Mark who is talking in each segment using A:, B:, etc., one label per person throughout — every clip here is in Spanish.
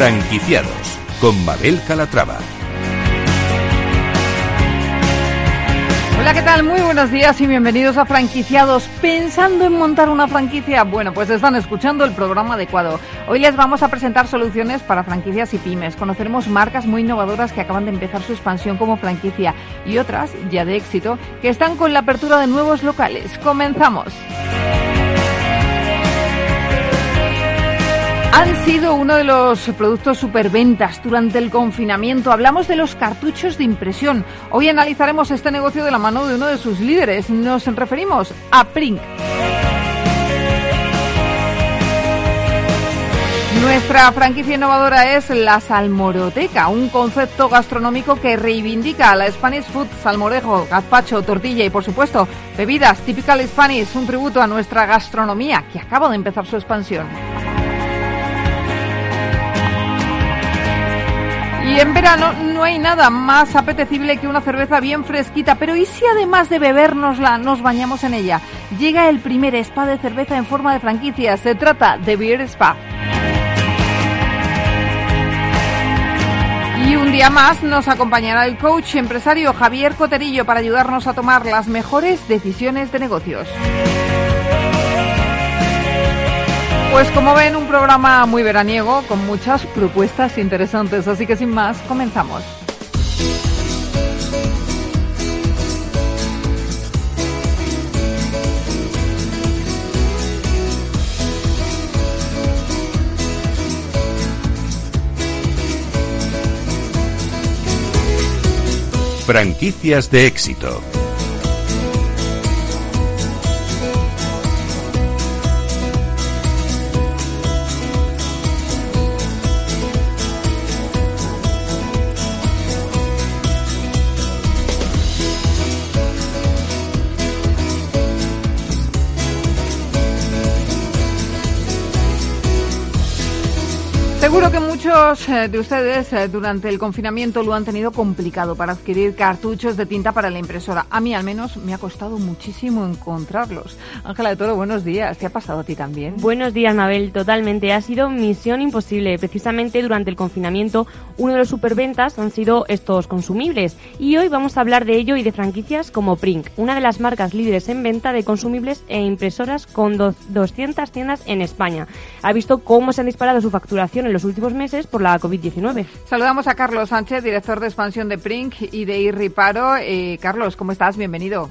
A: Franquiciados con Mabel Calatrava.
B: Hola, ¿qué tal? Muy buenos días y bienvenidos a Franquiciados. ¿Pensando en montar una franquicia? Bueno, pues están escuchando el programa adecuado. Hoy les vamos a presentar soluciones para franquicias y pymes. Conoceremos marcas muy innovadoras que acaban de empezar su expansión como franquicia y otras, ya de éxito, que están con la apertura de nuevos locales. Comenzamos. Han sido uno de los productos superventas durante el confinamiento. Hablamos de los cartuchos de impresión. Hoy analizaremos este negocio de la mano de uno de sus líderes. Nos referimos a Prink. Nuestra franquicia innovadora es la Salmoroteca, un concepto gastronómico que reivindica la Spanish food, salmorejo, gazpacho, tortilla y, por supuesto, bebidas typical Spanish, un tributo a nuestra gastronomía que acaba de empezar su expansión. Y en verano no hay nada más apetecible que una cerveza bien fresquita, pero ¿y si además de bebérnosla nos bañamos en ella? Llega el primer spa de cerveza en forma de franquicia, se trata de Beer Spa. Y un día más nos acompañará el coach empresario Javier Coterillo para ayudarnos a tomar las mejores decisiones de negocios. Pues como ven, un programa muy veraniego con muchas propuestas interesantes, así que sin más, comenzamos.
A: Franquicias de éxito.
B: Seguro que muchos eh, de ustedes eh, durante el confinamiento lo han tenido complicado para adquirir cartuchos de tinta para la impresora. A mí al menos me ha costado muchísimo encontrarlos. Ángela de Toro, buenos días. ¿Te ha pasado a ti también?
C: Buenos días, Mabel. Totalmente. Ha sido misión imposible. Precisamente durante el confinamiento, uno de los superventas han sido estos consumibles. Y hoy vamos a hablar de ello y de franquicias como Prink, una de las marcas líderes en venta de consumibles e impresoras con 200 tiendas en España. Ha visto cómo se han disparado su facturación en los últimos meses por la COVID-19.
B: Saludamos a Carlos Sánchez, director de expansión de Prink y de Irriparo. Eh, Carlos, ¿cómo estás? Bienvenido.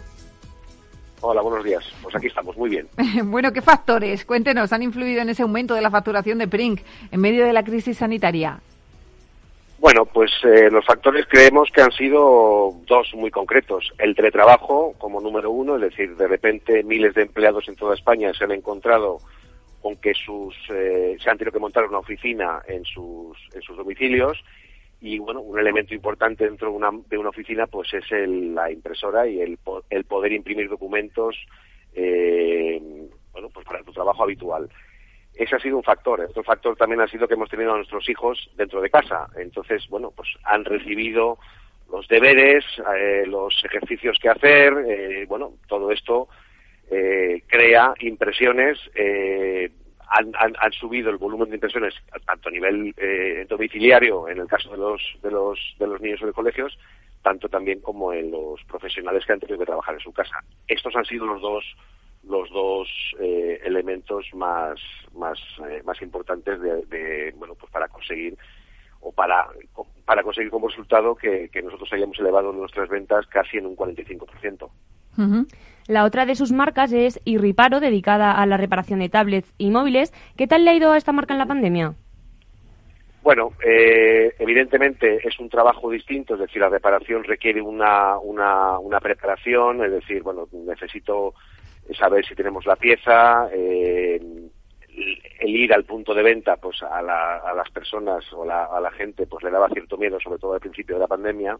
D: Hola, buenos días. Pues aquí estamos, muy bien.
B: bueno, ¿qué factores, cuéntenos, han influido en ese aumento de la facturación de Prink en medio de la crisis sanitaria?
D: Bueno, pues eh, los factores creemos que han sido dos muy concretos. El teletrabajo como número uno, es decir, de repente miles de empleados en toda España se han encontrado con que sus, eh, se han tenido que montar una oficina en sus, en sus domicilios y bueno, un elemento importante dentro de una, de una oficina pues es el, la impresora y el, el poder imprimir documentos eh, bueno, pues para tu trabajo habitual. Ese ha sido un factor. Otro factor también ha sido que hemos tenido a nuestros hijos dentro de casa. Entonces, bueno, pues han recibido los deberes, eh, los ejercicios que hacer, eh, bueno, todo esto eh, crea impresiones, eh, han, han, subido el volumen de impresiones tanto a nivel eh, domiciliario, en el caso de los, de, los, de los niños o de colegios, tanto también como en los profesionales que han tenido que trabajar en su casa. Estos han sido los dos los dos eh, elementos más más eh, más importantes de, de, bueno pues para conseguir o para para conseguir como resultado que, nosotros hayamos elevado nuestras ventas casi en un 45%.
C: La otra de sus marcas es Irriparo, dedicada a la reparación de tablets y móviles. ¿Qué tal le ha ido a esta marca en la pandemia?
D: Bueno, eh, evidentemente es un trabajo distinto, es decir, la reparación requiere una, una, una preparación, es decir, bueno, necesito saber si tenemos la pieza, eh, el ir al punto de venta, pues a, la, a las personas o a la gente, pues le daba cierto miedo, sobre todo al principio de la pandemia,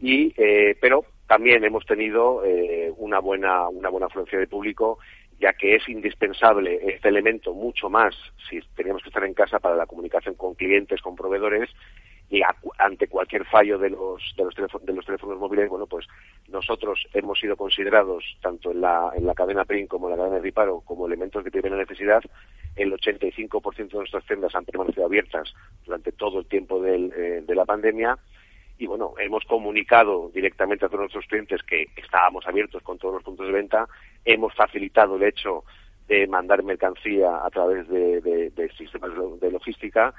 D: y eh, pero también hemos tenido eh, una buena una buena afluencia de público ya que es indispensable este elemento mucho más si teníamos que estar en casa para la comunicación con clientes con proveedores. Y ante cualquier fallo de los de los, teléfonos, de los teléfonos móviles bueno pues nosotros hemos sido considerados tanto en la en la cadena print como en la cadena de riparo como elementos de primera necesidad. El 85% de nuestras tiendas han permanecido abiertas durante todo el tiempo eh, de la pandemia y bueno, hemos comunicado directamente a todos nuestros clientes que estábamos abiertos con todos los puntos de venta, hemos facilitado el hecho de mandar mercancía a través de, sistemas de logística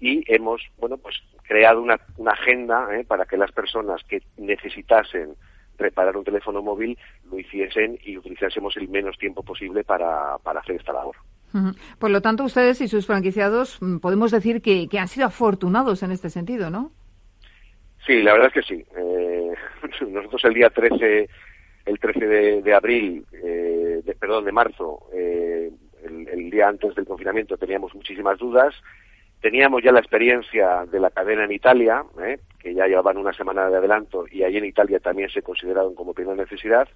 D: y hemos bueno pues creado una, agenda ¿eh? para que las personas que necesitasen reparar un teléfono móvil lo hiciesen y utilizásemos el menos tiempo posible para, hacer esta labor.
B: Por lo tanto, ustedes y sus franquiciados mm, podemos decir que han sido afortunados en este sentido, ¿no?
D: Sí, la verdad es que sí. Eh, nosotros el día 13, el 13 de, abril, eh, de, perdón, de marzo, eh, el, día antes del confinamiento teníamos muchísimas dudas. Teníamos ya la experiencia de la cadena en Italia, que ya llevaban una semana de adelanto y ahí en Italia también se consideraron como primera necesidad.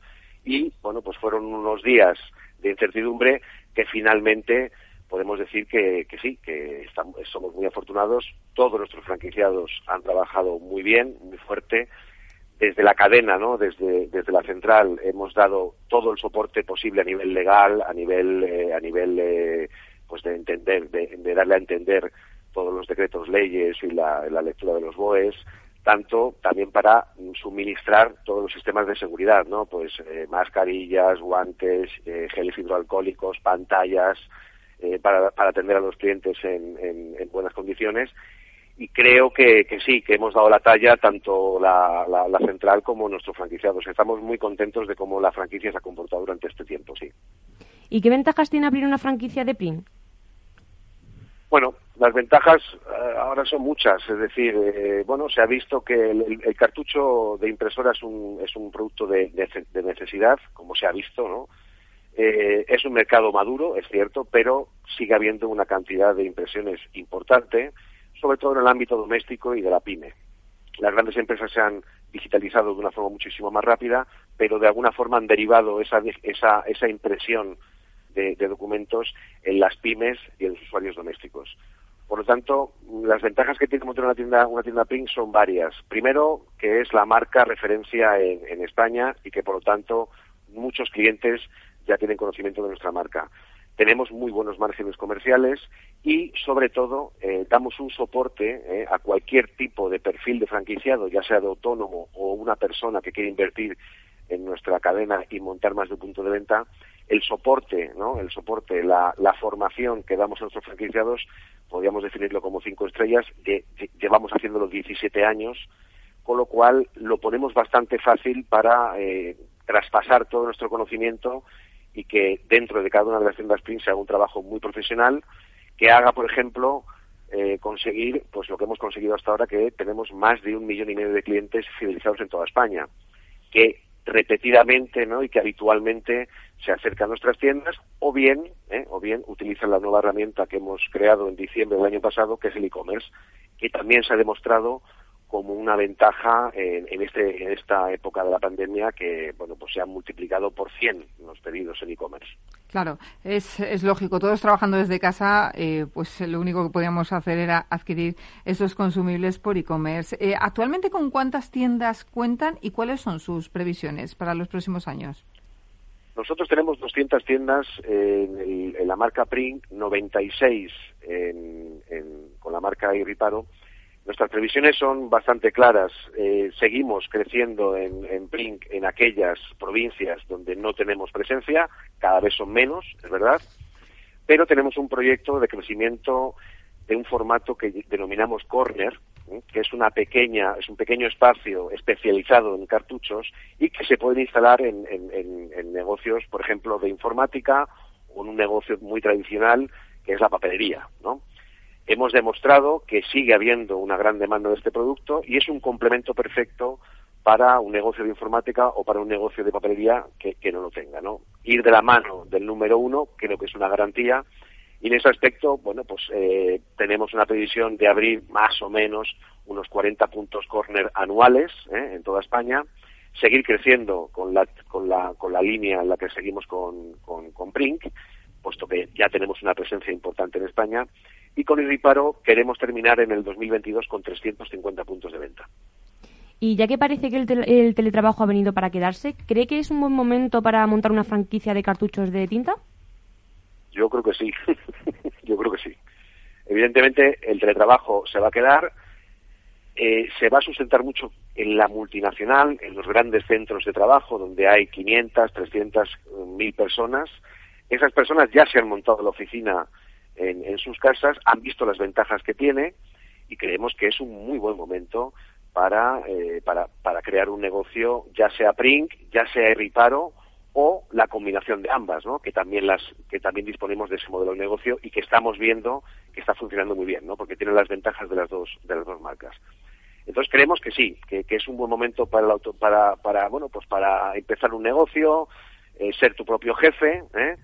D: Y bueno, pues fueron unos días de incertidumbre que finalmente podemos decir que, sí, que estamos, somos muy afortunados. Todos nuestros franquiciados han trabajado muy bien, muy fuerte. Desde la cadena, ¿no? desde, desde la central, hemos dado todo el soporte posible a nivel legal, a nivel, eh, a nivel eh, pues de entender, de, darle a entender todos los decretos, leyes y la, lectura de los BOEs, tanto también para suministrar todos los sistemas de seguridad, ¿no? Pues eh, mascarillas, guantes, geles hidroalcohólicos, pantallas, eh, para, atender a los clientes en, buenas condiciones y creo que, sí, que hemos dado la talla tanto la, central como nuestros franquiciados. Estamos muy contentos de cómo la franquicia se ha comportado durante este tiempo, sí.
C: ¿Y qué ventajas tiene abrir una franquicia de PRIN?
D: Bueno, las ventajas eh, ahora son muchas, es decir, eh, bueno, se ha visto que el, cartucho de impresora es un, es un producto de, de necesidad, como se ha visto, ¿no? Eh, es un mercado maduro, es cierto, pero sigue habiendo una cantidad de impresiones importante, sobre todo en el ámbito doméstico y de la pyme. Las grandes empresas se han digitalizado de una forma muchísimo más rápida, pero de alguna forma han derivado esa, esa, esa impresión de, documentos en las pymes y en los usuarios domésticos. Por lo tanto, las ventajas que tiene montar una tienda, una tienda PIN son varias. Primero, que es la marca referencia en España y que, por lo tanto, muchos clientes ya tienen conocimiento de nuestra marca. Tenemos muy buenos márgenes comerciales y, sobre todo, eh, damos un soporte eh, a cualquier tipo de perfil de franquiciado, ya sea de autónomo o una persona que quiere invertir en nuestra cadena y montar más de un punto de venta, el soporte, ¿no? El soporte, la, formación que damos a nuestros franquiciados, podríamos definirlo como cinco estrellas, llevamos haciéndolo 17 años, con lo cual lo ponemos bastante fácil para eh, traspasar todo nuestro conocimiento y que dentro de cada una de las tiendas Print se haga un trabajo muy profesional que haga, por ejemplo, eh, conseguir pues lo que hemos conseguido hasta ahora, que tenemos más de un millón y medio de clientes fidelizados en toda España, que repetidamente ¿no? y que habitualmente se acercan a nuestras tiendas o bien ¿eh? o bien utilizan la nueva herramienta que hemos creado en diciembre del año pasado que es el e-commerce que también se ha demostrado como una ventaja en, este, en esta época de la pandemia que bueno pues se han multiplicado por 100 los pedidos en e-commerce.
B: Claro, es, es lógico. Todos trabajando desde casa, eh, pues lo único que podíamos hacer era adquirir esos consumibles por e-commerce. Eh, ¿Actualmente con cuántas tiendas cuentan y cuáles son sus previsiones para los próximos años?
D: Nosotros tenemos 200 tiendas en, la marca Print, 96 en, con la marca Irriparo Nuestras previsiones son bastante claras. Eh, seguimos creciendo en, en en aquellas provincias donde no tenemos presencia, cada vez son menos, es verdad, pero tenemos un proyecto de crecimiento de un formato que denominamos Corner, ¿eh? que es una pequeña, es un pequeño espacio especializado en cartuchos y que se puede instalar en, en negocios, por ejemplo, de informática o en un negocio muy tradicional que es la papelería, ¿no? Hemos demostrado que sigue habiendo una gran demanda de este producto y es un complemento perfecto para un negocio de informática o para un negocio de papelería que, no lo tenga, ¿no? Ir de la mano del número uno creo que es una garantía y en ese aspecto, bueno, pues eh, tenemos una previsión de abrir más o menos unos 40 puntos corner anuales ¿eh? en toda España, seguir creciendo con la, con la, con la línea en la que seguimos con, con, con Brink, puesto que ya tenemos una presencia importante en España, y con Irriparo queremos terminar en el 2022 con 350 puntos de venta.
C: Y ya que parece que el, teletrabajo ha venido para quedarse, ¿cree que es un buen momento para montar una franquicia de cartuchos de tinta?
D: yo creo que sí. yo creo que sí. Evidentemente, el teletrabajo se va a quedar, eh, se va a sustentar mucho en la multinacional, en los grandes centros de trabajo, donde hay 500, 300, 1000 personas. Esas personas ya se han montado la oficina en, sus casas, han visto las ventajas que tiene y creemos que es un muy buen momento para, eh, para, para crear un negocio, ya sea Prink, ya sea Riparo o la combinación de ambas, ¿no? que también las que también disponemos de ese modelo de negocio y que estamos viendo que está funcionando muy bien, ¿no? porque tiene las ventajas de las dos de las dos marcas. Entonces creemos que sí, que, es un buen momento para, el auto, para, para bueno pues para empezar un negocio, eh, ser tu propio jefe ¿eh?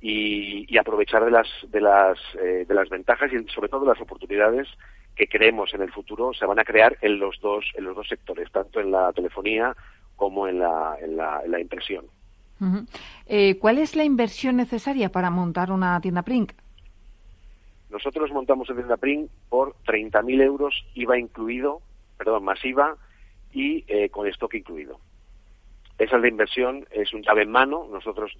D: y, aprovechar de las de las eh, de las ventajas y sobre todo de las oportunidades que creemos en el futuro se van a crear en los dos en los dos sectores, tanto en la telefonía como en la, en la, en la impresión.
B: Eh, ¿Cuál es la inversión necesaria para montar una tienda Print?
D: Nosotros montamos una tienda Print por 30.000 euros IVA incluido, perdón, más IVA y eh, con stock incluido. Esa es la inversión, es un llave en mano. Nosotros,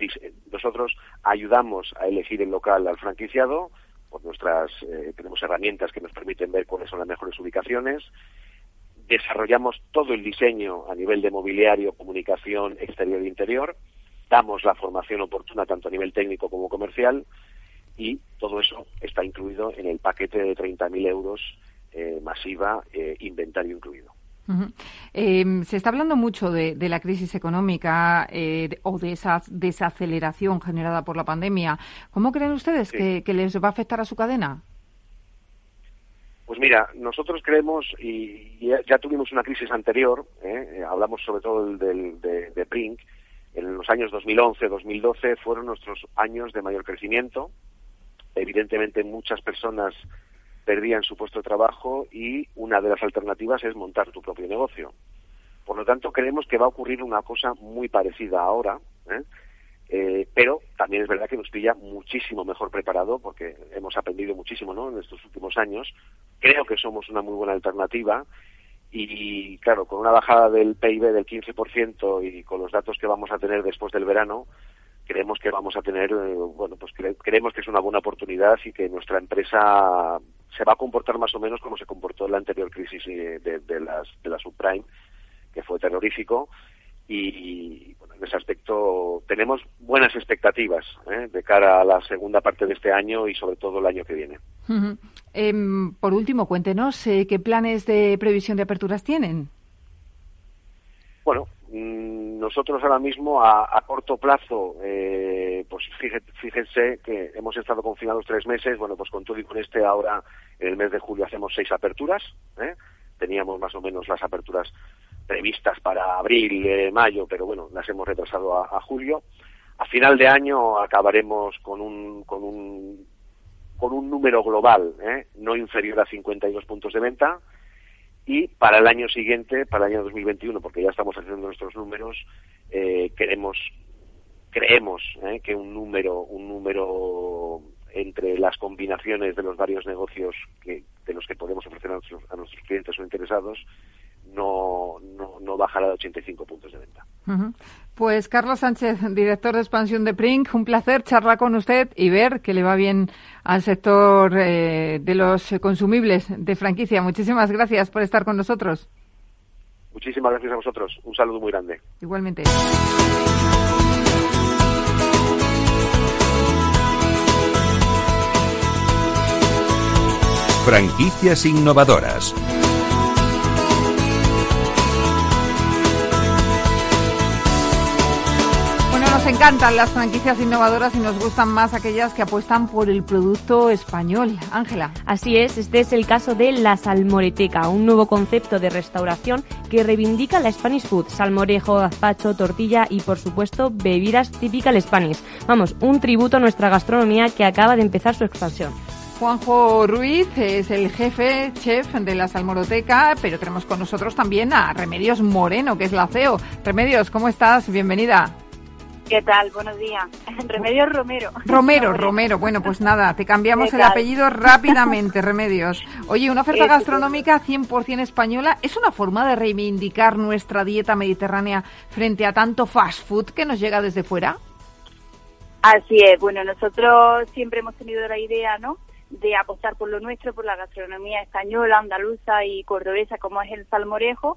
D: nosotros ayudamos a elegir el local al franquiciado, por nuestras, eh, tenemos herramientas que nos permiten ver cuáles son las mejores ubicaciones. Desarrollamos todo el diseño a nivel de mobiliario, comunicación exterior e interior damos la formación oportuna tanto a nivel técnico como comercial y todo eso está incluido en el paquete de 30.000 euros eh, masiva, eh, inventario incluido.
B: Em, se está hablando mucho de, la crisis económica eh, o de esa desaceleración generada por la pandemia. ¿Cómo creen ustedes que, les va a afectar a su cadena?
D: Pues mira, nosotros creemos, y, ya, tuvimos una crisis anterior, hablamos sobre todo del, de, de Brink, en los años 2011-2012 fueron nuestros años de mayor crecimiento. Evidentemente muchas personas perdían su puesto de trabajo y una de las alternativas es montar tu propio negocio. Por lo tanto, creemos que va a ocurrir una cosa muy parecida ahora, ¿eh? Eh, pero también es verdad que nos pilla muchísimo mejor preparado porque hemos aprendido muchísimo ¿no? en estos últimos años. Creo que somos una muy buena alternativa y claro, con una bajada del PIB del 15% y con los datos que vamos a tener después del verano, creemos que vamos a tener, eh, bueno, pues creemos que es una buena oportunidad y que nuestra empresa se va a comportar más o menos como se comportó en la anterior crisis eh, de, de, las, de la subprime, que fue terrorífico, y bueno, en ese aspecto tenemos buenas expectativas ¿eh? de cara a la segunda parte de este año y sobre todo el año que viene.
B: Em, por último, cuéntenos eh, qué planes de previsión de aperturas tienen.
D: Bueno, nosotros ahora mismo a, corto plazo, eh, pues fíjense, que hemos estado confinados tres meses. Bueno, pues con todo y con este ahora en el mes de julio hacemos seis aperturas. ¿eh? Teníamos más o menos las aperturas previstas para abril, mayo, pero bueno, las hemos retrasado a, a julio. A final de año acabaremos con un, con un con un número global ¿eh? no inferior a 52 puntos de venta y para el año siguiente, para el año 2021, porque ya estamos haciendo nuestros números, eh, queremos, creemos ¿eh? que un número, un número entre las combinaciones de los varios negocios que, de los que podemos ofrecer a nuestros, a nuestros clientes o interesados no, no, no bajará de 85 puntos de venta.
B: Pues Carlos Sánchez, director de expansión de Prink, un placer charlar con usted y ver que le va bien al sector eh, de los consumibles de franquicia. Muchísimas gracias por estar con nosotros.
D: Muchísimas gracias a vosotros. Un saludo muy grande.
B: Igualmente.
A: Franquicias innovadoras.
B: Nos encantan las franquicias innovadoras y nos gustan más aquellas que apuestan por el producto español. Ángela.
C: Así es, este es el caso de La Salmoreteca, un nuevo concepto de restauración que reivindica la Spanish food, salmorejo, gazpacho, tortilla y por supuesto bebidas típicas Spanish. Vamos, un tributo a nuestra gastronomía que acaba de empezar su expansión.
B: Juanjo Ruiz es el jefe chef de la Salmoreteca, pero tenemos con nosotros también a Remedios Moreno, que es la CEO. Remedios, ¿cómo estás? Bienvenida.
E: ¿Qué tal? Buenos días. Remedios Romero.
B: Romero, Romero. Bueno, pues nada, te cambiamos el apellido rápidamente, Remedios. Oye, una oferta gastronómica 100% española es una forma de reivindicar nuestra dieta mediterránea frente a tanto fast food que nos llega desde fuera.
E: Así es, bueno, nosotros siempre hemos tenido la idea, ¿no? De apostar por lo nuestro, por la gastronomía española, andaluza y cordobesa, como es el salmorejo,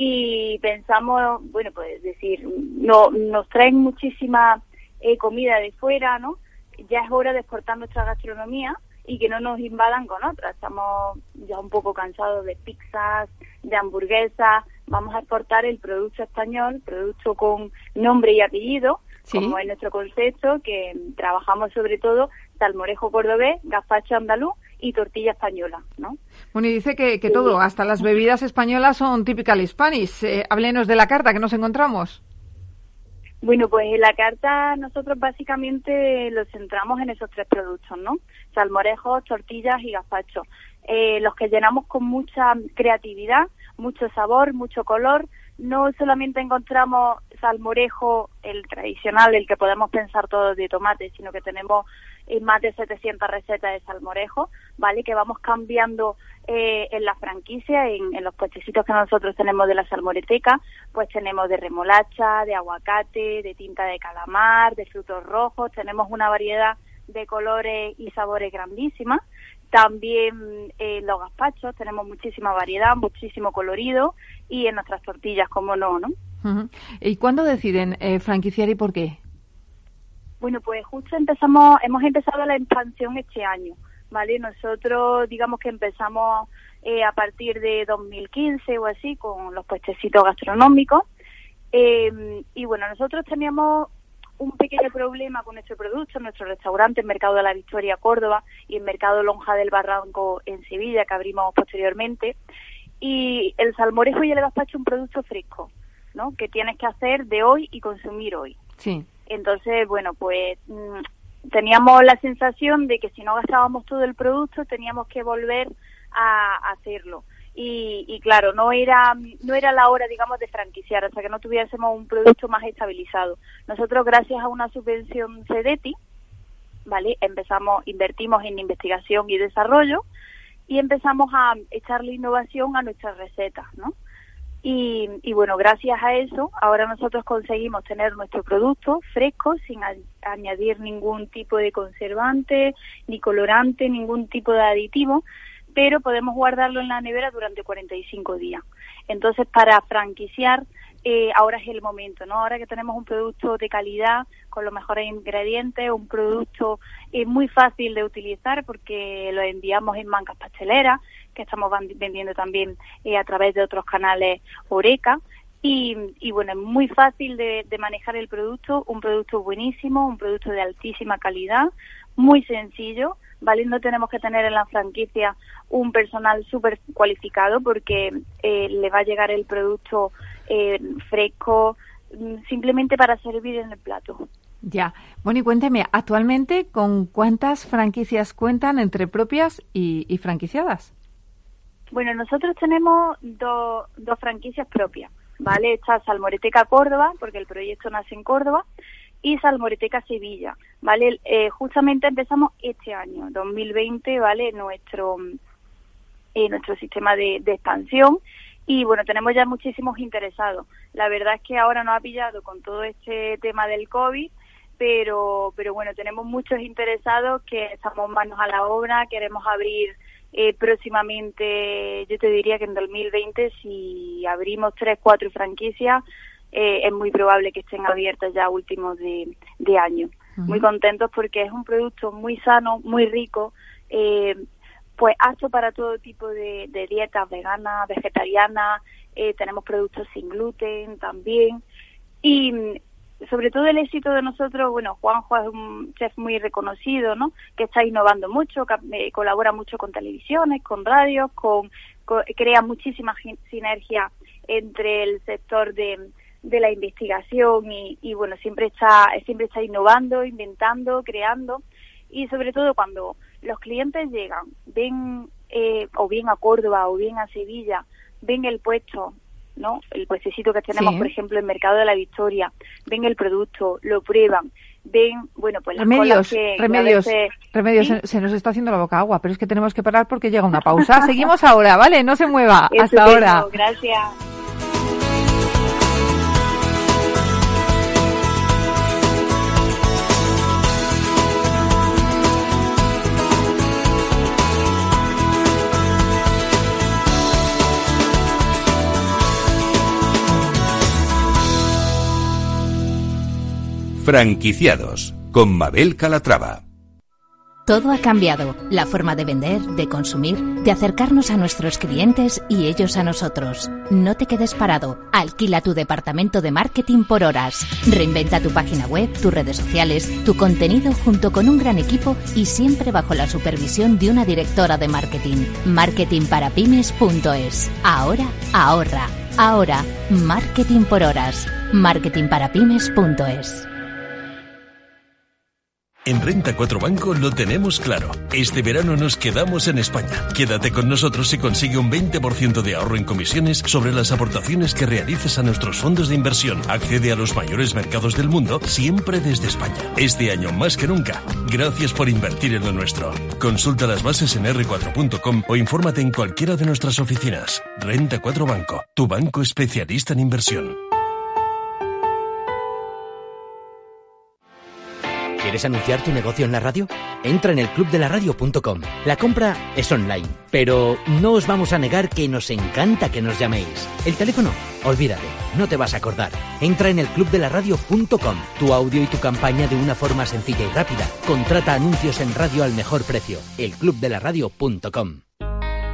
E: y pensamos, bueno, pues decir, no, nos traen muchísima eh, comida de fuera, ¿no? Ya es hora de exportar nuestra gastronomía y que no nos invadan con otras. Estamos ya un poco cansados de pizzas, de hamburguesas. Vamos a exportar el producto español, producto con nombre y apellido, como es nuestro concepto, que trabajamos sobre todo salmorejo cordobés, gazpacho andaluz y tortilla española, ¿no?
B: Bueno, y dice que, que todo, hasta las bebidas españolas son typical Spanish. Eh, háblenos de la carta que nos encontramos.
E: Bueno, pues en la carta nosotros básicamente lo centramos en esos tres productos, ¿no? Salmorejos, tortillas y gazpacho. Eh, los que llenamos con mucha creatividad, mucho sabor, mucho color. No solamente encontramos salmorejo, el tradicional, el que podemos pensar todos de tomate, sino que tenemos eh, más de 700 recetas de salmorejo, ¿vale? Que vamos cambiando eh, en la franquicia, en, los puestecitos que nosotros tenemos de la salmoreteca, pues tenemos de remolacha, de aguacate, de tinta de calamar, de frutos rojos, tenemos una variedad de colores y sabores grandísima. También en los gazpachos tenemos muchísima variedad, muchísimo colorido y en nuestras tortillas, como no, ¿no?
B: ¿Y cuándo deciden eh, franquiciar y por qué?
E: Bueno, pues justo empezamos, hemos empezado la expansión este año, ¿vale? Nosotros, digamos que empezamos eh, a partir de 2015 o así con los puestecitos gastronómicos. Eh, y bueno, nosotros teníamos un pequeño problema con nuestro producto, nuestro restaurante en Mercado de la Victoria, Córdoba, y en Mercado Lonja del Barranco en Sevilla, que abrimos posteriormente. Y el salmorejo y el gazpacho un producto fresco, ¿no? Que tienes que hacer de hoy y consumir hoy.
B: Sí.
E: Entonces, bueno, pues mm, teníamos la sensación de que si no gastábamos todo el producto teníamos que volver a, hacerlo. Y, y, claro, no era, no era la hora, digamos, de franquiciar hasta que no tuviésemos un producto más estabilizado. Nosotros, gracias a una subvención CEDETI, ¿vale? Empezamos, invertimos en investigación y desarrollo y empezamos a echarle innovación a nuestras recetas, ¿no? Y, bueno, gracias a eso, ahora nosotros conseguimos tener nuestro producto fresco sin añadir ningún tipo de conservante, ni colorante, ningún tipo de aditivo, pero podemos guardarlo en la nevera durante 45 días. Entonces, para franquiciar, eh, ahora es el momento, ¿no? Ahora que tenemos un producto de calidad, con los mejores ingredientes, un producto eh, muy fácil de utilizar porque lo enviamos en mancas pasteleras, que estamos vendiendo también eh, a través de otros canales Oreca. Y, y bueno, es muy fácil de, manejar el producto, un producto buenísimo, un producto de altísima calidad, muy sencillo, ¿vale? No tenemos que tener en la franquicia un personal súper cualificado porque eh, le va a llegar el producto eh, fresco mm, simplemente para servir en el plato.
B: Ya. Bueno, y cuénteme, actualmente, ¿con cuántas franquicias cuentan entre propias y, y franquiciadas?
E: Bueno, nosotros tenemos dos franquicias propias, ¿vale? Está Salmoreteca Córdoba, porque el proyecto nace en Córdoba, y Salmoreteca Sevilla, ¿vale? Eh, justamente empezamos este año, 2020, ¿vale? Nuestro, eh, nuestro sistema de, de, expansión y bueno, tenemos ya muchísimos interesados. La verdad es que ahora nos ha pillado con todo este tema del COVID, pero, pero bueno, tenemos muchos interesados que estamos manos a la obra, queremos abrir eh, próximamente, yo te diría que en 2020, si abrimos tres, cuatro franquicias, eh, es muy probable que estén abiertas ya últimos de, de año. Muy contentos porque es un producto muy sano, muy rico, eh, pues apto para todo tipo de, de dietas veganas, vegetarianas, eh, tenemos productos sin gluten también. Y sobre todo el éxito de nosotros, bueno, Juanjo es un chef muy reconocido, ¿no? Que está innovando mucho, eh, colabora mucho con televisiones, con radios, con, con crea muchísima sinergia entre el sector de, de la investigación y, y, bueno, siempre está, siempre está innovando, inventando, creando y sobre todo cuando los clientes llegan, ven eh, o bien a Córdoba o bien a Sevilla, ven el puesto, ¿no? El puestecito que tenemos, por ejemplo, en Mercado de la Victoria, ven el producto, lo prueban, ven, bueno, pues
B: remedios, remedios, remedios, se, nos está haciendo la boca agua, pero es que tenemos que parar porque llega una pausa. Seguimos ahora, ¿vale? No se mueva. Hasta ahora.
E: Gracias.
A: Franquiciados con Mabel Calatrava.
F: Todo ha cambiado. La forma de vender, de consumir, de acercarnos a nuestros clientes y ellos a nosotros. No te quedes parado. Alquila tu departamento de marketing por horas. Reinventa tu página web, tus redes sociales, tu contenido junto con un gran equipo y siempre bajo la supervisión de una directora de marketing. Marketingparapymes.es. Ahora, ahorra. Ahora, marketing por horas. Marketingparapymes.es.
G: En Renta 4 Banco lo tenemos claro. Este verano nos quedamos en España. Quédate con nosotros y consigue un 20% de ahorro en comisiones sobre las aportaciones que realices a nuestros fondos de inversión. Accede a los mayores mercados del mundo siempre desde España. Este año más que nunca. Gracias por invertir en lo nuestro. Consulta las bases en r4.com o infórmate en cualquiera de nuestras oficinas. Renta 4 Banco, tu banco especialista en inversión.
H: ¿Quieres anunciar tu negocio en la radio? Entra en el clubdelaradio.com. La compra es online, pero no os vamos a negar que nos encanta que nos llaméis. El teléfono, olvídate, no te vas a acordar. Entra en el clubdelaradio.com. Tu audio y tu campaña de una forma sencilla y rápida. Contrata anuncios en radio al mejor precio. elclubdelaradio.com.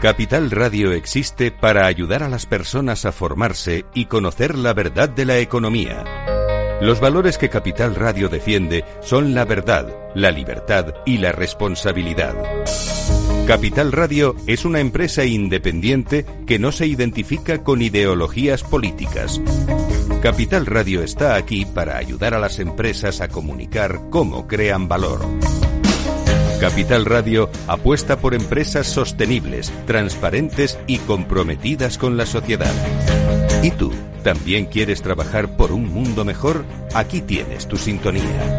A: Capital Radio existe para ayudar a las personas a formarse y conocer la verdad de la economía. Los valores que Capital Radio defiende son la verdad, la libertad y la responsabilidad. Capital Radio es una empresa independiente que no se identifica con ideologías políticas. Capital Radio está aquí para ayudar a las empresas a comunicar cómo crean valor. Capital Radio apuesta por empresas sostenibles, transparentes y comprometidas con la sociedad. ¿Y tú? ¿También quieres trabajar por un mundo mejor? Aquí tienes tu sintonía.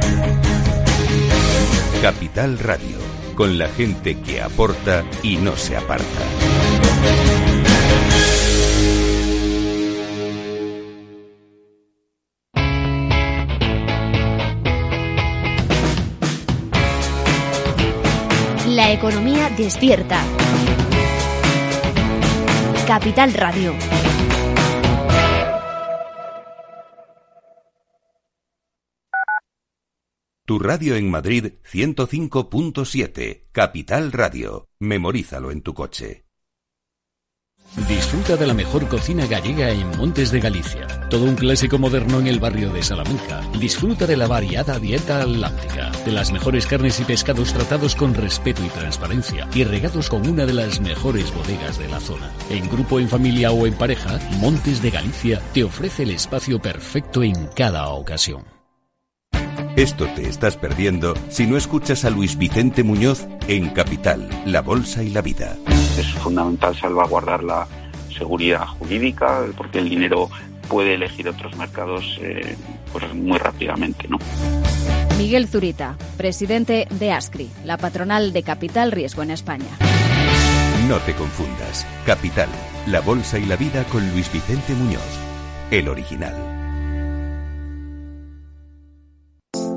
A: Capital Radio, con la gente que aporta y no se aparta.
F: La economía despierta. Capital Radio.
A: Tu radio en Madrid 105.7, Capital Radio. Memorízalo en tu coche.
I: Disfruta de la mejor cocina gallega en Montes de Galicia. Todo un clásico moderno en el barrio de Salamanca. Disfruta de la variada dieta atlántica, de las mejores carnes y pescados tratados con respeto y transparencia y regados con una de las mejores bodegas de la zona. En grupo, en familia o en pareja, Montes de Galicia te ofrece el espacio perfecto en cada ocasión.
A: Esto te estás perdiendo si no escuchas a Luis Vicente Muñoz en Capital, La Bolsa y la Vida.
J: Es fundamental salvaguardar la seguridad jurídica porque el dinero puede elegir otros mercados eh, pues muy rápidamente. ¿no?
K: Miguel Zurita, presidente de ASCRI, la patronal de Capital Riesgo en España.
A: No te confundas. Capital, La Bolsa y la Vida con Luis Vicente Muñoz, el original.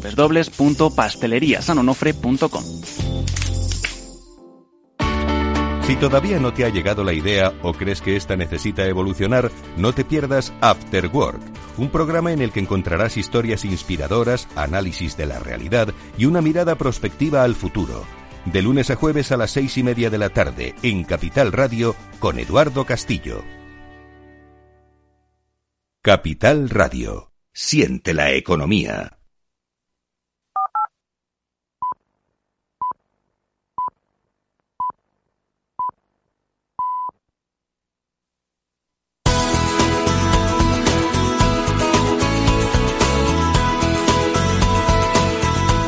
L: www.pasteleriasanonofre.com.
A: Si todavía no te ha llegado la idea o crees que esta necesita evolucionar, no te pierdas After Work, un programa en el que encontrarás historias inspiradoras, análisis de la realidad y una mirada prospectiva al futuro. De lunes a jueves a las seis y media de la tarde en Capital Radio con Eduardo Castillo. Capital Radio. Siente la economía.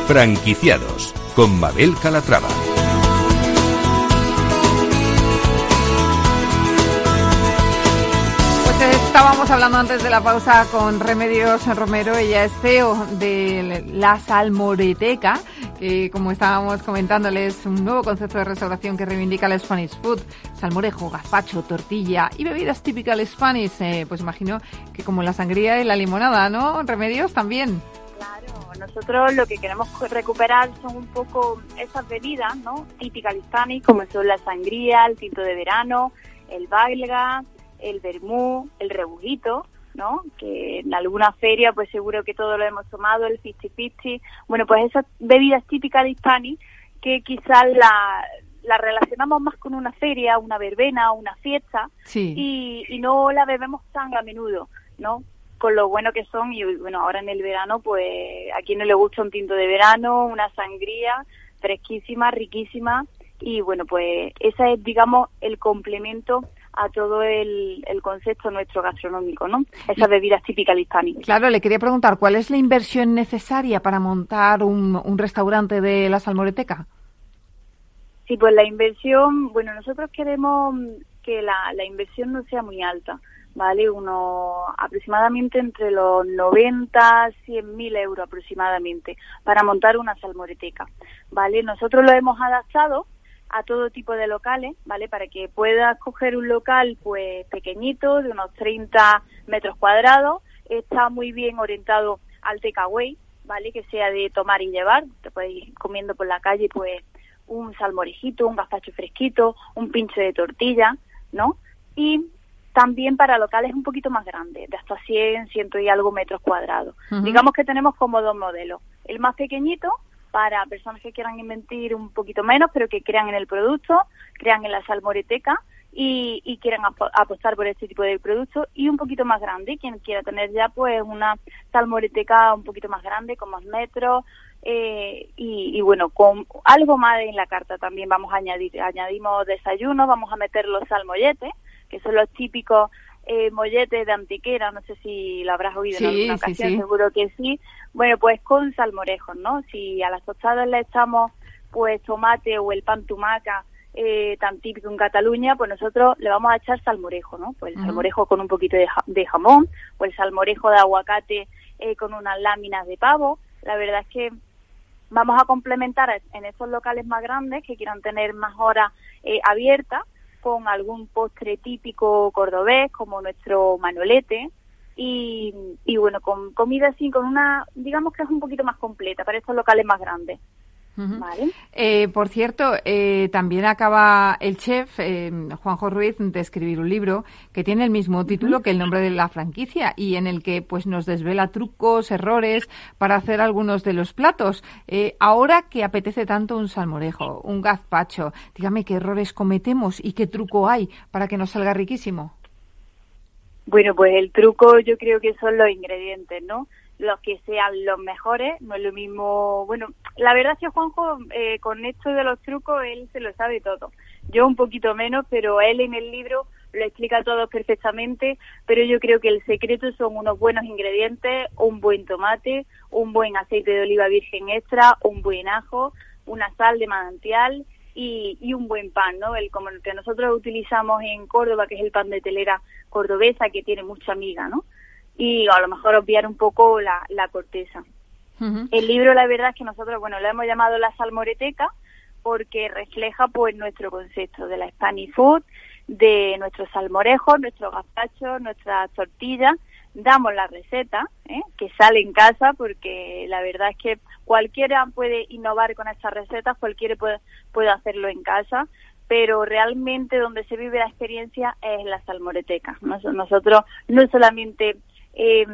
A: Franquiciados con Mabel Calatrava.
B: Pues Estábamos hablando antes de la pausa con Remedios Romero, ella es CEO de la Salmoreteca, que como estábamos comentándoles, un nuevo concepto de restauración que reivindica el Spanish Food, salmorejo, gazpacho, tortilla y bebidas típicas Spanish, eh, pues imagino que como la sangría y la limonada, ¿no? Remedios también.
E: Claro, nosotros lo que queremos recuperar son un poco esas bebidas, ¿no? Típicas Spanish, como son la sangría, el tinto de verano, el belga, el vermú, el rebujito, ¿no? Que en alguna feria, pues seguro que todos lo hemos tomado, el 50-50. Bueno, pues esas bebidas típicas de Hispani que quizás la, la relacionamos más con una feria, una verbena, una fiesta, y, y no la bebemos tan a menudo, ¿no? Con lo bueno que son, y bueno, ahora en el verano, pues a quien no le gusta un tinto de verano, una sangría fresquísima, riquísima, y bueno, pues ese es, digamos, el complemento a todo el, concepto nuestro gastronómico, ¿no? Esas bebidas típicas hispánicas.
B: Claro, le quería preguntar, ¿cuál es la inversión necesaria para montar un, un restaurante de la Salmoreteca?
E: Sí, pues la inversión, bueno, nosotros queremos que la, la inversión no sea muy alta, ¿vale? Uno aproximadamente entre los 90, 100 mil euros aproximadamente para montar una salmoreteca, ¿vale? Nosotros lo hemos adaptado a todo tipo de locales, ¿vale? Para que puedas coger un local pues pequeñito, de unos 30 metros cuadrados, está muy bien orientado al takeaway, ¿vale? Que sea de tomar y llevar, te puedes ir comiendo por la calle pues un salmorejito, un gazpacho fresquito, un pinche de tortilla, ¿no? Y también para locales un poquito más grandes, de hasta 100, 100 y algo metros cuadrados. Digamos que tenemos como dos modelos. El más pequeñito, para personas que quieran invertir un poquito menos, pero que crean en el producto, crean en la salmoreteca y, y quieran apostar por este tipo de producto y un poquito más grande, quien quiera tener ya pues una salmoreteca un poquito más grande, con más metros, eh, y, bueno, con algo más en la carta también vamos a añadir, añadimos desayuno, vamos a meter los salmolletes, que son los típicos eh, molletes de antiquera, no sé si lo habrás oído en alguna ocasión, seguro que sí. Bueno, pues con salmorejos, ¿no? Si a las tostadas le echamos pues tomate o el pan tumaca eh, tan típico en Cataluña, pues nosotros le vamos a echar salmorejo, ¿no? Pues el salmorejo con un poquito de, jamón, o el salmorejo de aguacate eh, con unas láminas de pavo. La verdad es que vamos a complementar en esos locales más grandes que quieran tener más horas eh, abiertas con algún postre típico cordobés como nuestro manolete y, y bueno, con comida así, con una, digamos que es un poquito más completa para estos locales más grandes.
B: Eh, por cierto, eh, también acaba el chef eh, Juanjo Ruiz de escribir un libro que tiene el mismo título que el nombre de la franquicia y en el que pues nos desvela trucos, errores para hacer algunos de los platos. ahora que apetece tanto un salmorejo, un gazpacho, dígame qué errores cometemos y qué truco hay para que nos salga riquísimo.
E: Bueno, pues el truco yo creo que son los ingredientes, ¿no? Los que sean los mejores, no es lo mismo, bueno, la verdad es que Juanjo eh, con esto de los trucos él se lo sabe todo, yo un poquito menos, pero él en el libro lo explica todo perfectamente, pero yo creo que el secreto son unos buenos ingredientes, un buen tomate, un buen aceite de oliva virgen extra, un buen ajo, una sal de manantial y, y un buen pan, ¿no? El como el que nosotros utilizamos en Córdoba, que es el pan de telera cordobesa, que tiene mucha miga, ¿no? Y a lo mejor obviar un poco la, la corteza. El libro, la verdad es que nosotros, bueno, lo hemos llamado La Salmoreteca porque refleja pues nuestro concepto de la Spanish Food, de nuestros salmorejos, nuestros gazpachos, nuestras tortillas. Damos la receta, ¿eh? que sale en casa, porque la verdad es que cualquiera puede innovar con estas recetas, cualquiera puede, puede hacerlo en casa, pero realmente donde se vive la experiencia es la salmoreteca. Nosotros no solamente eh,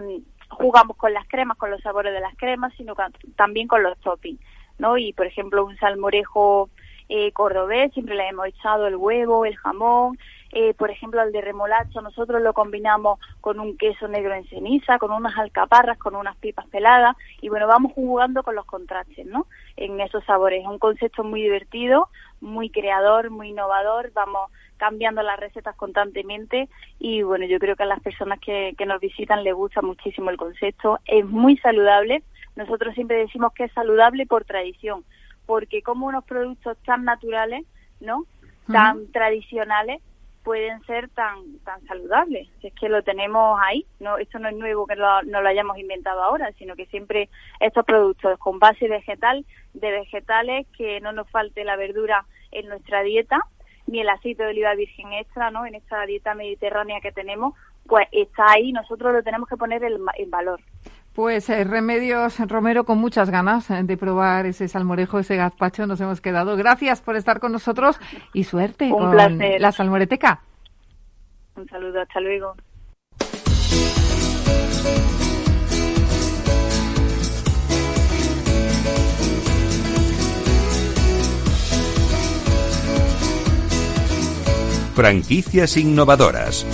E: jugamos con las cremas, con los sabores de las cremas, sino también con los toppings, ¿no? Y, por ejemplo, un salmorejo eh, cordobés, siempre le hemos echado el huevo, el jamón, eh, por ejemplo, el de remolacho, nosotros lo combinamos con un queso negro en ceniza, con unas alcaparras, con unas pipas peladas, y bueno, vamos jugando con los contrastes, ¿no? En esos sabores. Es un concepto muy divertido, muy creador, muy innovador, vamos cambiando las recetas constantemente y bueno, yo creo que a las personas que, que nos visitan les gusta muchísimo el concepto, es muy saludable, nosotros siempre decimos que es saludable por tradición, porque como unos productos tan naturales, ¿no? Tan tradicionales, pueden ser tan tan saludables. Es que lo tenemos ahí, no esto no es nuevo que no lo hayamos inventado ahora, sino que siempre estos productos con base vegetal, de vegetales, que no nos falte la verdura en nuestra dieta, ni el aceite de oliva virgen extra, ¿no? En esta dieta mediterránea que tenemos, pues está ahí, nosotros lo tenemos que poner en, valor.
B: Pues eh, Remedios Romero, con muchas ganas eh, de probar ese salmorejo, ese gazpacho, nos hemos quedado. Gracias por estar con nosotros y suerte con la salmoreteca.
E: Un saludo, hasta luego.
A: Franquicias innovadoras.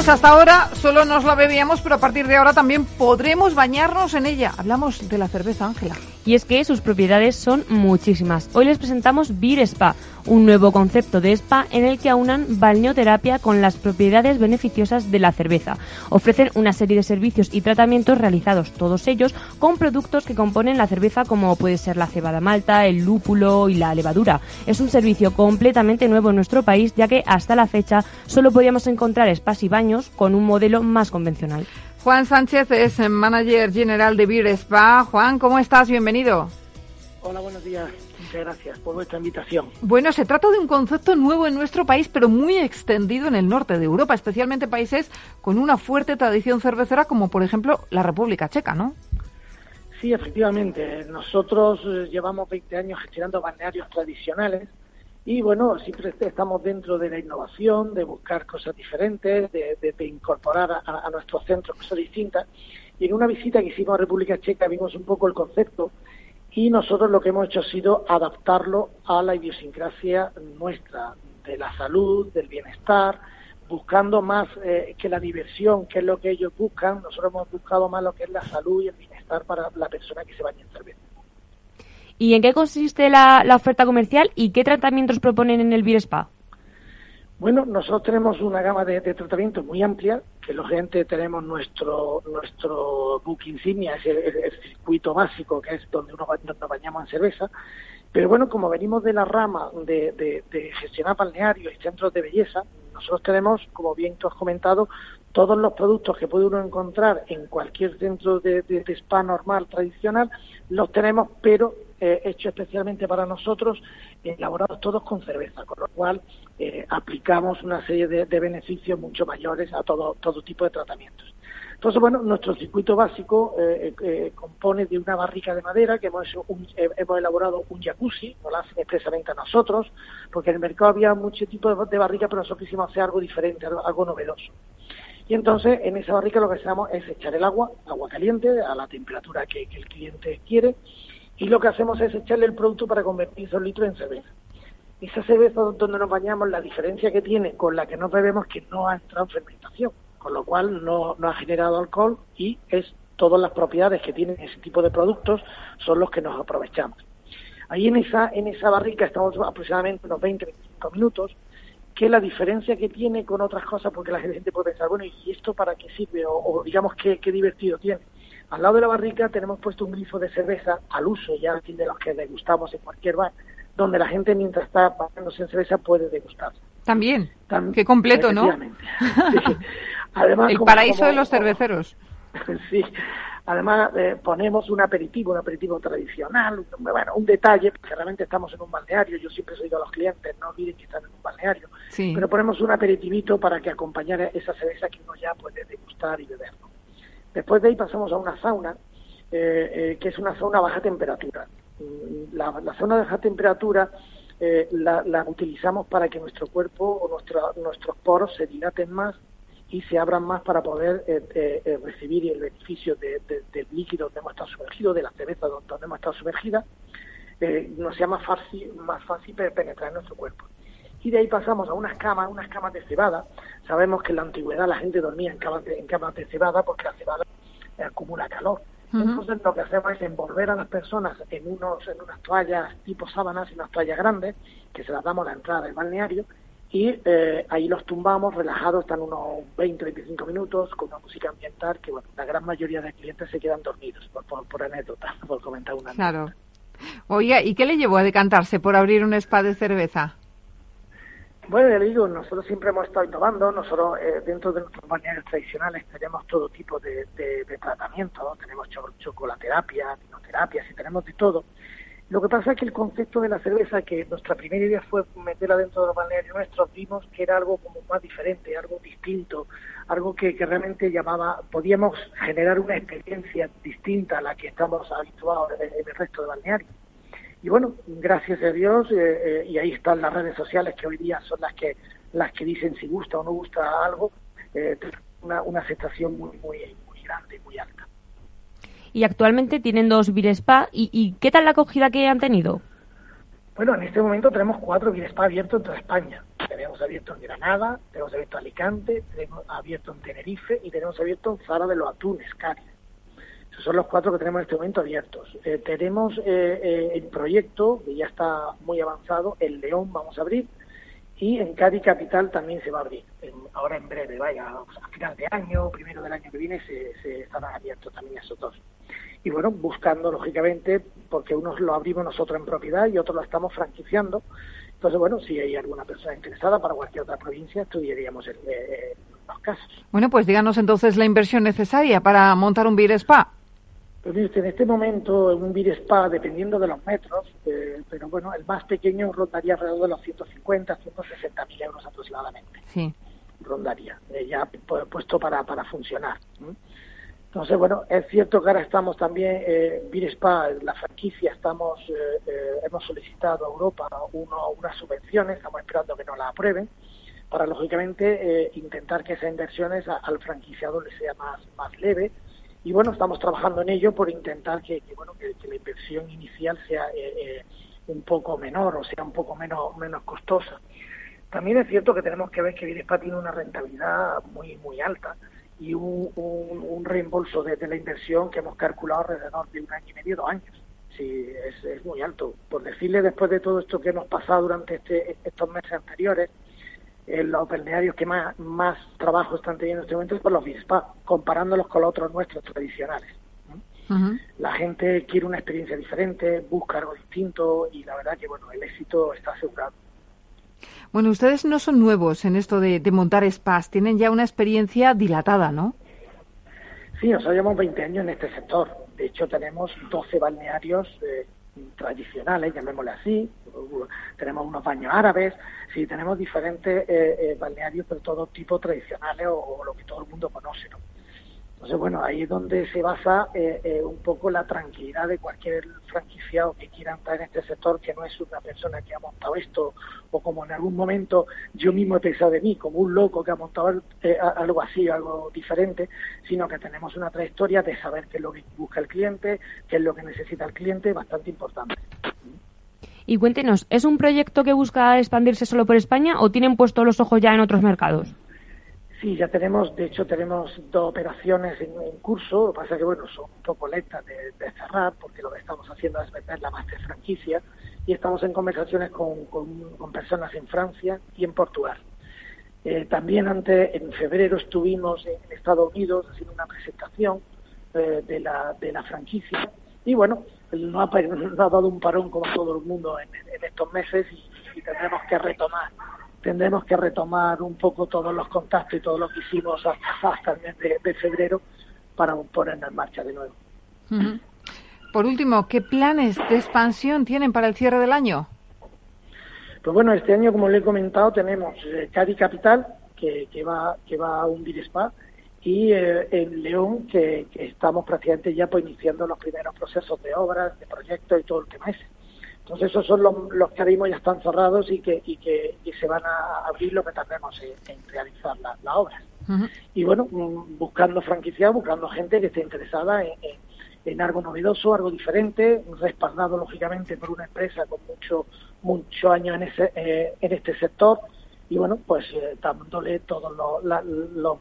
B: Pues hasta ahora solo nos la bebíamos, pero a partir de ahora también podremos bañarnos en ella. Hablamos de la cerveza, Ángela.
C: Y es que sus propiedades son muchísimas. Hoy les presentamos Beer Spa, un nuevo concepto de spa en el que aunan balneoterapia con las propiedades beneficiosas de la cerveza. Ofrecen una serie de servicios y tratamientos realizados todos ellos con productos que componen la cerveza como puede ser la cebada malta, el lúpulo y la levadura. Es un servicio completamente nuevo en nuestro país ya que hasta la fecha solo podíamos encontrar spas y baños con un modelo más convencional.
B: Juan Sánchez es manager general de Beer Spa. Juan, ¿cómo estás? Bienvenido.
M: Hola, buenos días. Muchas gracias por vuestra invitación.
B: Bueno, se trata de un concepto nuevo en nuestro país, pero muy extendido en el norte de Europa, especialmente países con una fuerte tradición cervecera, como por ejemplo la República Checa, ¿no?
M: Sí, efectivamente. Nosotros eh, llevamos 20 años gestionando balnearios tradicionales y bueno, siempre estamos dentro de la innovación, de buscar cosas diferentes, de, incorporar a, nuestros centros cosas distintas. Y en una visita que hicimos a República Checa vimos un poco el concepto y nosotros lo que hemos hecho ha sido adaptarlo a la idiosincrasia nuestra, de la salud, del bienestar, buscando más eh, que la diversión, que es lo que ellos buscan, nosotros hemos buscado más lo que es la salud y el bienestar para la persona que se baña en cerveza.
C: ¿Y en qué consiste la, oferta comercial y qué tratamientos proponen en el Beer Spa?
M: Bueno, nosotros tenemos una gama de, tratamientos muy amplia, que lógicamente tenemos nuestro nuestro book insignia, es el, circuito básico, que es donde uno, nos bañamos en cerveza, pero bueno, como venimos de la rama de, de, gestionar balnearios y centros de belleza, nosotros tenemos, como bien tú has comentado, todos los productos que puede uno encontrar en cualquier centro de, spa normal, tradicional, los tenemos, pero eh, hechos especialmente para nosotros, elaborados todos con cerveza, con lo cual eh, aplicamos una serie de, beneficios mucho mayores a todo, todo tipo de tratamientos. Entonces, bueno, nuestro circuito básico eh, compone de una barrica de madera que hemos, hemos elaborado un jacuzzi, no lo hacen expresamente a nosotros, porque en el mercado había muchos tipos de, barrica, pero nosotros quisimos hacer algo diferente, algo, novedoso. Y entonces en esa barrica lo que hacemos es echar el agua, agua caliente, a la temperatura que el cliente quiere, y lo que hacemos es echarle el producto para convertir esos litros en cerveza. Esa cerveza donde nos bañamos, la diferencia que tiene con la que nos bebemos es que no ha entrado en fermentación, con lo cual no, ha generado alcohol y es todas las propiedades que tienen ese tipo de productos son los que nos aprovechamos. Ahí en esa, en esa barrica estamos aproximadamente unos 20-25 minutos, que la diferencia que tiene con otras cosas, porque la gente puede pensar, bueno, ¿y esto para qué sirve? O, digamos, ¿qué, ¿qué divertido tiene? Al lado de la barrica tenemos puesto un grifo de cerveza al uso, ya de los que degustamos en cualquier bar, donde la gente mientras está bajándose en cerveza puede degustar.
B: También. Qué completo, ¿no?
M: Además,
B: El paraíso de los cerveceros.
M: sí. Además, eh, ponemos un aperitivo, un aperitivo tradicional, un, bueno, un detalle, porque realmente estamos en un balneario, yo siempre soy de los clientes, no olviden que están en un balneario, pero ponemos un aperitivito para que acompañara esa cerveza que uno ya puede degustar y beber. Después de ahí pasamos a una sauna, eh, eh, que es una zona a baja temperatura. Mm, la, zona de baja temperatura eh, la, utilizamos para que nuestro cuerpo o nuestros poros se dilaten más y se abran más para poder recibir el beneficio del líquido donde hemos estado sumergidos, de la cerveza donde hemos estado sumergida, nos sea más fácil, más fácil penetrar en nuestro cuerpo y de ahí pasamos a unas camas, unas camas de cebada. Sabemos que en la antigüedad la gente dormía en camas de, en camas de cebada porque la cebada acumula calor. Entonces lo que hacemos es envolver a las personas en unos en unas toallas tipo sábanas y unas toallas grandes que se las damos a la entrada del balneario y eh, ahí los tumbamos relajados, están unos 20, 25 minutos con una música ambiental que, bueno, la gran mayoría de clientes se quedan dormidos, por, por, anécdota, por comentar una
B: Claro. Oiga, ¿y qué le llevó a decantarse por abrir un spa de cerveza?
M: Bueno, ya le digo, nosotros siempre hemos estado innovando, nosotros eh, dentro de nuestros balnearios tradicionales tenemos todo tipo de, de, tratamientos, tenemos chocolaterapia, vinoterapia, y tenemos de todo. Lo que pasa es que el concepto de la cerveza, que nuestra primera idea fue meterla dentro de los balnearios nuestros, vimos que era algo como más diferente, algo distinto, algo que, realmente llamaba, podíamos generar una experiencia distinta a la que estamos habituados en, el resto de balnearios. Y bueno, gracias a Dios, eh, eh, y ahí están las redes sociales que hoy día son las que las que dicen si gusta o no gusta algo, eh, una, una aceptación muy, muy, muy grande, muy alta
C: y actualmente tienen dos Beer Spa. ¿Y, qué tal la acogida que han tenido?
M: Bueno, en este momento tenemos cuatro Beer Spa abiertos en toda España. Tenemos abierto en Granada, tenemos abierto en Alicante, tenemos abierto en Tenerife y tenemos abierto en Zara de los Atunes, Cádiz. Son los cuatro que tenemos en este momento abiertos. Eh, tenemos eh, eh, el proyecto, que ya está muy avanzado, el León vamos a abrir, y en Cádiz Capital también se va a abrir. ahora en breve, vaya, a final de año, primero del año que viene, se, se estarán abiertos también esos dos y bueno, buscando lógicamente, porque unos lo abrimos nosotros en propiedad y otros lo estamos franquiciando. Entonces, bueno, si hay alguna persona interesada para cualquier otra provincia, estudiaríamos el, eh, los casos.
B: Bueno, pues díganos entonces la inversión necesaria para montar un Beer Spa.
M: Pues mire en este momento un Beer Spa, dependiendo de los metros, eh, pero bueno, el más pequeño rondaría alrededor de los 150, 160 mil euros aproximadamente.
B: Sí.
M: Rondaría, eh, ya puesto para, para funcionar. Entonces, bueno, es cierto que ahora estamos también, eh, Spa, la franquicia, estamos, eh, eh, hemos solicitado a Europa uno, unas subvenciones, estamos esperando que nos las aprueben, para lógicamente eh, intentar que esas inversiones al franquiciado le sea más, más leve. Y bueno, estamos trabajando en ello por intentar que, bueno, que, la inversión inicial sea eh, un poco menor o sea un poco menos, menos costosa. También es cierto que tenemos que ver que Spa tiene una rentabilidad muy, muy alta y un, un, reembolso de, la inversión que hemos calculado alrededor de un año y medio, dos años. Sí, es, muy alto. Por decirle, después de todo esto que hemos pasado durante este, estos meses anteriores, eh, los balnearios que más, más trabajo están teniendo en este momento son los BISPA, comparándolos con los otros nuestros tradicionales. La gente quiere una experiencia diferente, busca algo distinto y la verdad que bueno, el éxito está asegurado.
B: Bueno, ustedes no son nuevos en esto de, montar spas, tienen ya una experiencia dilatada, ¿no?
M: Sí, nosotros llevamos 20 años en este sector. De hecho, tenemos 12 balnearios eh, tradicionales, llamémosle así. Tenemos unos baños árabes, sí, tenemos diferentes eh, eh, balnearios, pero todo tipo tradicionales o, o, lo que todo el mundo conoce, ¿no? Entonces, bueno, ahí es donde se basa eh, eh, un poco la tranquilidad de cualquier franquiciado que quiera entrar en este sector, que no es una persona que ha montado esto, o como en algún momento yo mismo he pensado de mí, como un loco que ha montado eh, algo así, algo diferente, sino que tenemos una trayectoria de saber qué es lo que busca el cliente, qué es lo que necesita el cliente, bastante importante.
C: Y cuéntenos, ¿es un proyecto que busca expandirse solo por España o tienen puesto los ojos ya en otros mercados?
M: Sí, ya tenemos, de hecho tenemos dos operaciones en, curso, lo que pasa que bueno, son un poco lentas de, cerrar porque lo que estamos haciendo es vender la master franquicia y estamos en conversaciones con, con, personas en Francia y en Portugal. Eh, también antes, en febrero estuvimos en Estados Unidos haciendo una presentación eh, de, la, de la franquicia y bueno, no ha dado un parón como todo el mundo en, estos meses y tendremos que retomar tendremos que retomar un poco todos los contactos y todo lo que hicimos hasta, el mes de, febrero para ponernos en marcha de nuevo.
B: Por último, ¿qué planes de expansión tienen para el cierre del año?
M: Pues bueno, este año, como le he comentado, tenemos eh, Cádiz Capital, que, va, que va a hundir spa, y eh, en León, que, estamos prácticamente ya pues, iniciando los primeros procesos de obras, de proyectos y todo el tema ese. Entonces esos son los, que ahora ya están cerrados y que, y que se van a abrir lo que tardemos en, realizar la, la obra. Y bueno, mm, buscando franquicia, buscando gente que esté interesada en, algo novedoso, algo diferente, respaldado lógicamente por una empresa con mucho mucho años en, ese, eh, en este sector y bueno, pues eh, dándole todos los,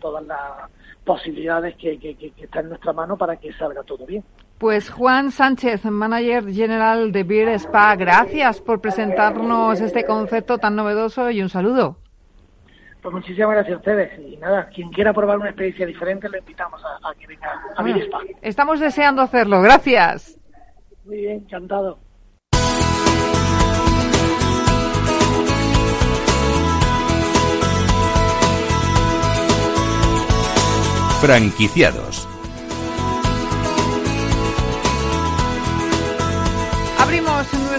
M: todas las posibilidades que, que, que, están en nuestra mano para que salga todo bien.
B: Pues Juan Sánchez, manager general de Beer Spa, gracias por presentarnos este concepto tan novedoso y un saludo.
M: Pues muchísimas gracias a ustedes. Y nada, quien quiera probar una experiencia diferente, le invitamos a, que venga a Beer Spa.
B: Estamos deseando hacerlo. Gracias.
M: Muy bien, encantado.
A: Franquiciados.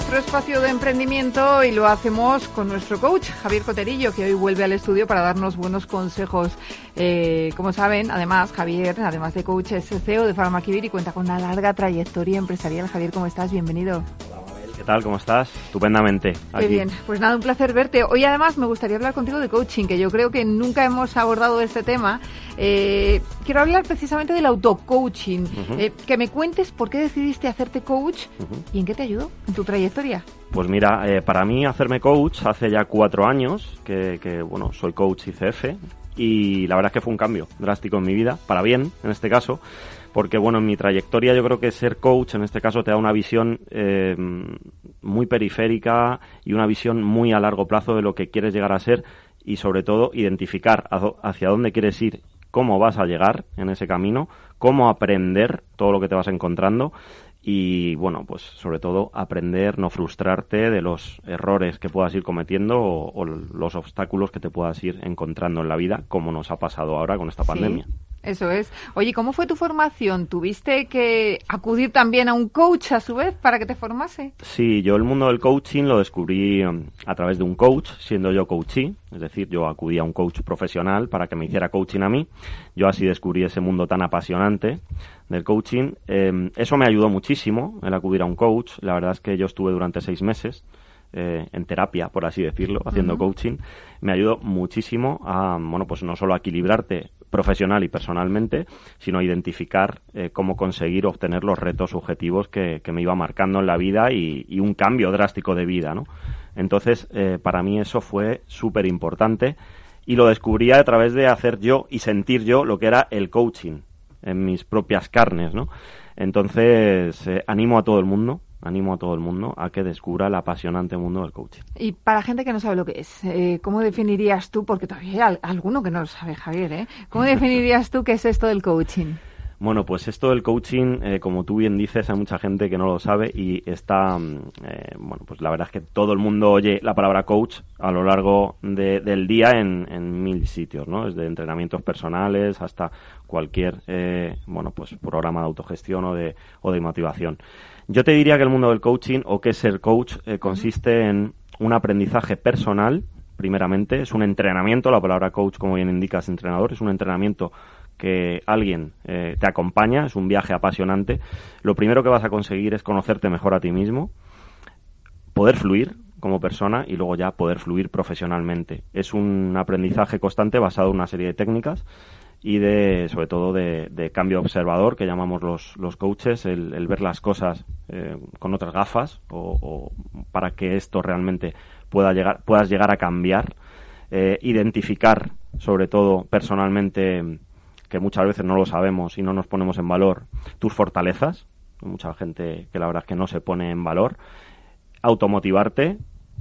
B: Nuestro espacio de emprendimiento y lo hacemos con nuestro coach, Javier Coterillo, que hoy vuelve al estudio para darnos buenos consejos. Eh, como saben, además, Javier, además de coach, es CEO de Farmaquivir y cuenta con una larga trayectoria empresarial. Javier, ¿cómo estás? Bienvenido.
N: ¿Qué tal? ¿Cómo estás? Estupendamente.
B: Qué bien. Pues nada, un placer verte. Hoy además me gustaría hablar contigo de coaching, que yo creo que nunca hemos abordado este tema. Eh, quiero hablar precisamente del auto-coaching. Eh, que me cuentes por qué decidiste hacerte coach y en qué te ayudó en tu trayectoria.
N: Pues mira, eh, para mí hacerme coach hace ya cuatro años que, que, bueno, soy coach ICF y la verdad es que fue un cambio drástico en mi vida, para bien en este caso porque bueno, en mi trayectoria yo creo que ser coach en este caso te da una visión eh, muy periférica y una visión muy a largo plazo de lo que quieres llegar a ser y sobre todo identificar hacia dónde quieres ir, cómo vas a llegar en ese camino, cómo aprender todo lo que te vas encontrando y bueno, pues sobre todo aprender, no frustrarte de los errores que puedas ir cometiendo o, los obstáculos que te puedas ir encontrando en la vida, como nos ha pasado ahora con esta pandemia.
B: Eso es. Oye, ¿cómo fue tu formación? ¿Tuviste que acudir también a un coach a su vez para que te formase?
N: Sí, yo el mundo del coaching lo descubrí um, a través de un coach, siendo yo coachee, es decir, yo acudí a un coach profesional para que me hiciera coaching a mí. Yo así descubrí ese mundo tan apasionante del coaching. Em, eso me ayudó muchísimo, el acudir a un coach. La verdad es que yo estuve durante seis meses eh, en terapia, por así decirlo, haciendo coaching, me ayudó muchísimo a, bueno, pues no solo a equilibrarte profesional y personalmente, sino identificar eh, cómo conseguir obtener los retos objetivos que, me iba marcando en la vida y, un cambio drástico de vida, ¿no? Entonces, eh, para mí eso fue súper importante y lo descubría a través de hacer yo y sentir yo lo que era el coaching en mis propias carnes, ¿no? Entonces, animo a todo el mundo animo a todo el mundo a que descubra el apasionante mundo del coaching.
B: Y para gente que no sabe lo que es, eh, ¿cómo definirías tú, porque todavía hay alguno que no lo sabe, Javier, ¿eh? ¿cómo definirías tú qué es esto del coaching?
N: Bueno, pues esto del coaching, eh, como tú bien dices, hay mucha gente que no lo sabe y está, mm, eh, bueno, pues la verdad es que todo el mundo oye la palabra coach a lo largo del día en, mil sitios, ¿no? Desde entrenamientos personales hasta cualquier, bueno, pues programa de autogestión o de, o de motivación. Yo te diría que el mundo del coaching o que es ser coach eh, consiste en un aprendizaje personal, primeramente, es un entrenamiento, la palabra coach, como bien indica, es entrenador, es un entrenamiento que alguien eh, te acompaña, es un viaje apasionante. Lo primero que vas a conseguir es conocerte mejor a ti mismo, poder fluir como persona y luego ya poder fluir profesionalmente. Es un aprendizaje constante basado en una serie de técnicas y de sobre todo de, cambio observador que llamamos los, los coaches el, ver las cosas eh, con otras gafas o, para que esto realmente pueda llegar puedas llegar a cambiar eh, identificar sobre todo personalmente que muchas veces no lo sabemos y no nos ponemos en valor tus fortalezas mucha gente que la verdad es que no se pone en valor automotivarte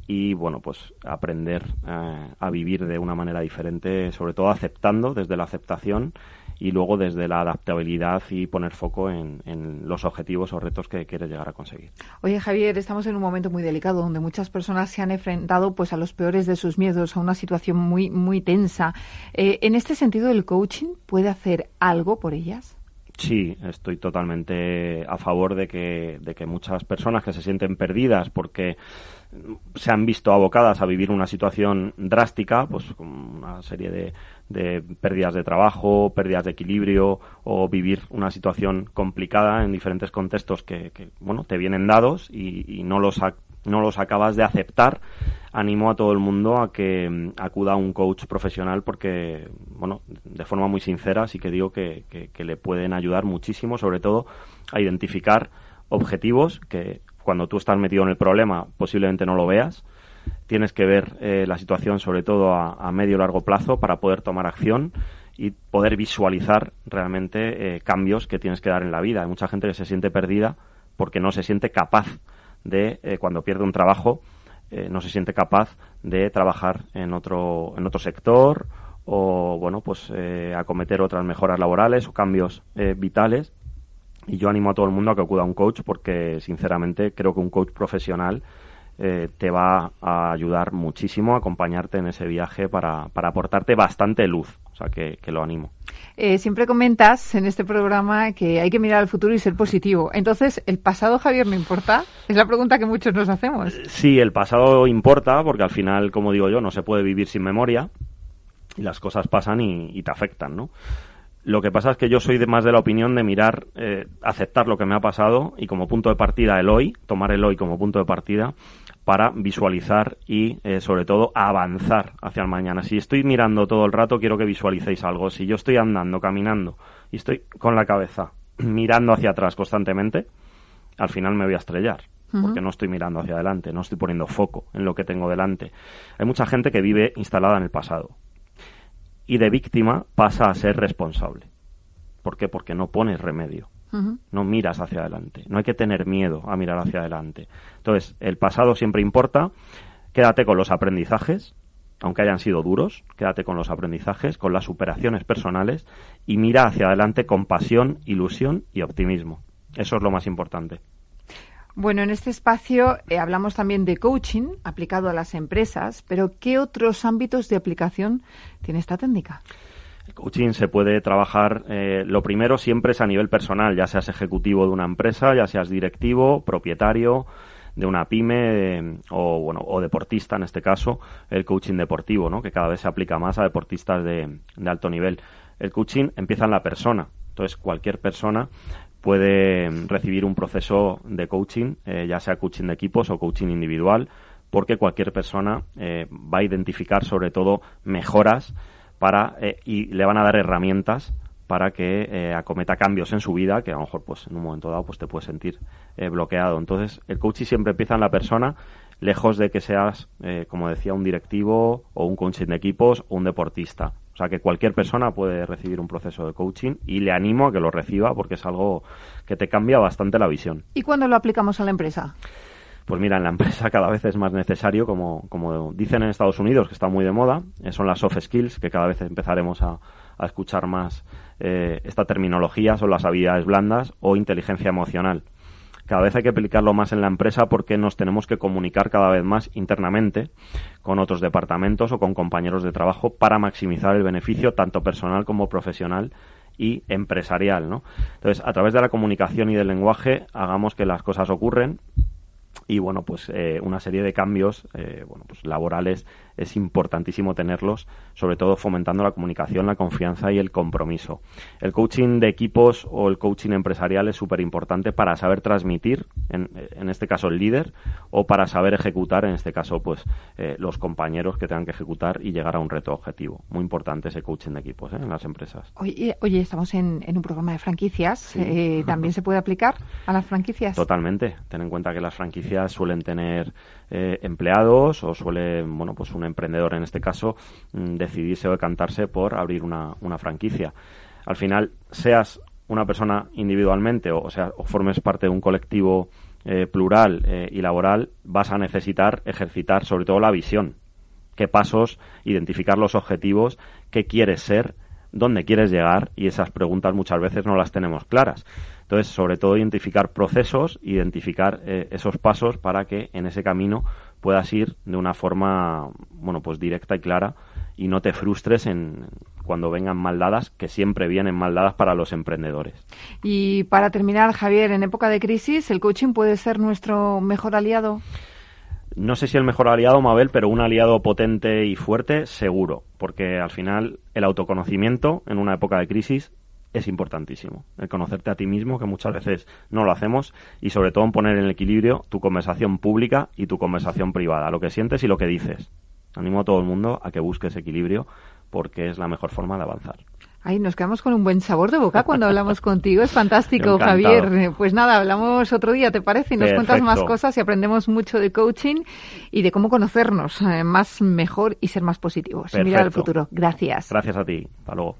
N: y bueno, pues aprender eh, a vivir de una manera diferente, sobre todo aceptando desde la aceptación y luego desde la adaptabilidad y poner foco en, los objetivos o retos que quieres llegar a conseguir.
B: Oye Javier, estamos en un momento muy delicado donde muchas personas se han enfrentado pues a los peores de sus miedos, a una situación muy muy tensa. Eh, en este sentido, el coaching puede hacer algo por ellas.
N: Sí, estoy totalmente a favor de que, de que muchas personas que se sienten perdidas porque se han visto abocadas a vivir una situación drástica, pues con una serie de, de, pérdidas de trabajo, pérdidas de equilibrio o vivir una situación complicada en diferentes contextos que, bueno, te vienen dados y, no los no los acabas de aceptar, animo a todo el mundo a que mm, acuda a un coach profesional porque, bueno, de forma muy sincera sí que digo que, que le pueden ayudar muchísimo, sobre todo a identificar objetivos que cuando tú estás metido en el problema posiblemente no lo veas. Tienes que ver eh, la situación sobre todo a, medio y largo plazo para poder tomar acción y poder visualizar realmente eh, cambios que tienes que dar en la vida. Hay mucha gente que se siente perdida porque no se siente capaz de, eh, cuando pierde un trabajo, eh, no se siente capaz de trabajar en otro, en otro sector o, bueno, pues acometer otras mejoras laborales o cambios vitales. Y yo animo a todo el mundo a que acuda a un coach porque, sinceramente, creo que un coach profesional te va a ayudar muchísimo a acompañarte en ese viaje para, para aportarte bastante luz. O sea, que, lo animo.
B: Eh, siempre comentas en este programa que hay que mirar al futuro y ser positivo. Entonces, ¿el pasado, Javier, no importa? Es la pregunta que muchos nos hacemos. Eh,
N: sí, el pasado importa porque al final, como digo yo, no se puede vivir sin memoria y las cosas pasan y, te afectan, ¿no? Lo que pasa es que yo soy de más de la opinión de mirar, eh, aceptar lo que me ha pasado y como punto de partida el hoy, tomar el hoy como punto de partida para visualizar y, eh, sobre todo, avanzar hacia el mañana. Si estoy mirando todo el rato, quiero que visualicéis algo. Si yo estoy andando, caminando y estoy con la cabeza mirando hacia atrás constantemente, al final me voy a estrellar. Porque no estoy mirando hacia adelante, no estoy poniendo foco en lo que tengo delante. Hay mucha gente que vive instalada en el pasado. Y de víctima pasa a ser responsable. ¿Por qué? Porque no pones remedio. No miras hacia adelante. No hay que tener miedo a mirar hacia adelante. Entonces, el pasado siempre importa. Quédate con los aprendizajes, aunque hayan sido duros, quédate con los aprendizajes, con las superaciones personales y mira hacia adelante con pasión, ilusión y optimismo. Eso es lo más importante.
B: Bueno, en este espacio eh, hablamos también de coaching aplicado a las empresas, pero ¿qué otros ámbitos de aplicación tiene esta técnica?
N: Coaching se puede trabajar, eh, lo primero siempre es a nivel personal, ya seas ejecutivo de una empresa, ya seas directivo, propietario de una pyme eh, o bueno o deportista en este caso el coaching deportivo no que cada vez se aplica más a deportistas de, alto nivel. El coaching empieza en la persona. Entonces cualquier persona puede recibir un proceso de coaching eh, ya sea coaching de equipos o coaching individual porque cualquier persona va a identificar sobre todo mejoras para eh, y le van a dar herramientas para que eh, acometa cambios en su vida que a lo mejor pues en un momento dado pues te puedes sentir eh, bloqueado. Entonces el coaching siempre empieza en la persona lejos de que seas como decía un directivo o un coaching de equipos o un deportista. O sea que cualquier persona puede recibir un proceso de coaching y le animo a que lo reciba porque es algo que te cambia bastante la visión.
B: Y cuándo lo aplicamos a la empresa
N: pues mira, en la empresa cada vez es más necesario, como, como dicen en Estados Unidos, que está muy de moda, eh, son las soft skills, que cada vez empezaremos a, escuchar más eh, esta terminología, son las habilidades blandas o inteligencia emocional. Cada vez hay que aplicarlo más en la empresa porque nos tenemos que comunicar cada vez más internamente con otros departamentos o con compañeros de trabajo para maximizar el beneficio tanto personal como profesional y empresarial, ¿no? Entonces, a través de la comunicación y del lenguaje, hagamos que las cosas ocurren y bueno pues eh, una serie de cambios eh, bueno pues laborales. Es importantísimo tenerlos sobre todo fomentando la comunicación la confianza y el compromiso. El coaching de equipos o el coaching empresarial es súper importante para saber transmitir en, en, este caso el líder o para saber ejecutar en este caso pues eh, los compañeros que tengan que ejecutar y llegar a un reto objetivo. Muy importante ese coaching de equipos en las empresas.
B: Oye, oye estamos en, en un programa de franquicias también se puede aplicar a las franquicias
N: totalmente. Ten en cuenta que las franquicias suelen tener eh, empleados o suele, bueno, pues un emprendedor en este caso, mm, decidirse o decantarse por abrir una, franquicia. Al final, seas una persona individualmente o, sea, o formes parte de un colectivo eh, plural eh, y laboral, vas a necesitar ejercitar sobre todo la visión. ¿Qué pasos? Identificar los objetivos, qué quieres ser, dónde quieres llegar y esas preguntas muchas veces no las tenemos claras. Entonces, sobre todo, identificar procesos, identificar eh, esos pasos para que en ese camino puedas ir de una forma, bueno, pues directa y clara y no te frustres en cuando vengan mal dadas, que siempre vienen mal dadas para los emprendedores.
B: Y para terminar, Javier, en época de crisis, ¿el coaching puede ser nuestro mejor aliado?
N: No sé si el mejor aliado, Mabel, pero un aliado potente y fuerte, seguro, porque al final el autoconocimiento en una época de crisis es importantísimo. El conocerte a ti mismo, que muchas veces no lo hacemos, y sobre todo en poner en equilibrio tu conversación pública y tu conversación privada, lo que sientes y lo que dices. Animo a todo el mundo a que busque ese equilibrio porque es la mejor forma de avanzar.
B: Ay, nos quedamos con un buen sabor de boca cuando hablamos contigo. Es fantástico, Javier. Pues nada, hablamos otro día, ¿te parece? Y nos cuentas más cosas y aprendemos mucho de coaching y de cómo conocernos eh, más mejor y ser más positivos. Mirar al futuro. Gracias.
N: Gracias a ti. Hasta luego.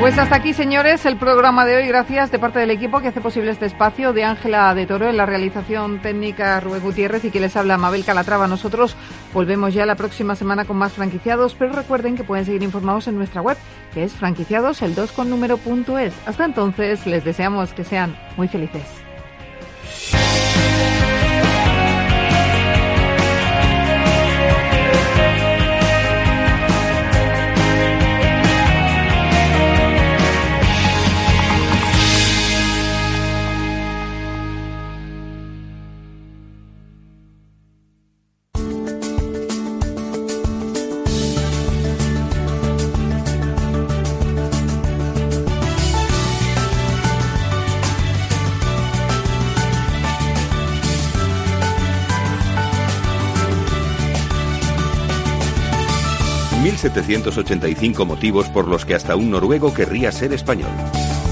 B: Pues hasta aquí, señores, el programa de hoy. Gracias de parte del equipo que hace posible este espacio, de Ángela de Toro en la realización técnica, Rubén Gutiérrez y que les habla Mabel Calatrava. Nosotros volvemos ya la próxima semana con más franquiciados, pero recuerden que pueden seguir informados en nuestra web, que es franquiciados el 2 con número es. Hasta entonces, les deseamos que sean muy felices.
A: 1785 motivos por los que hasta un noruego querría ser español.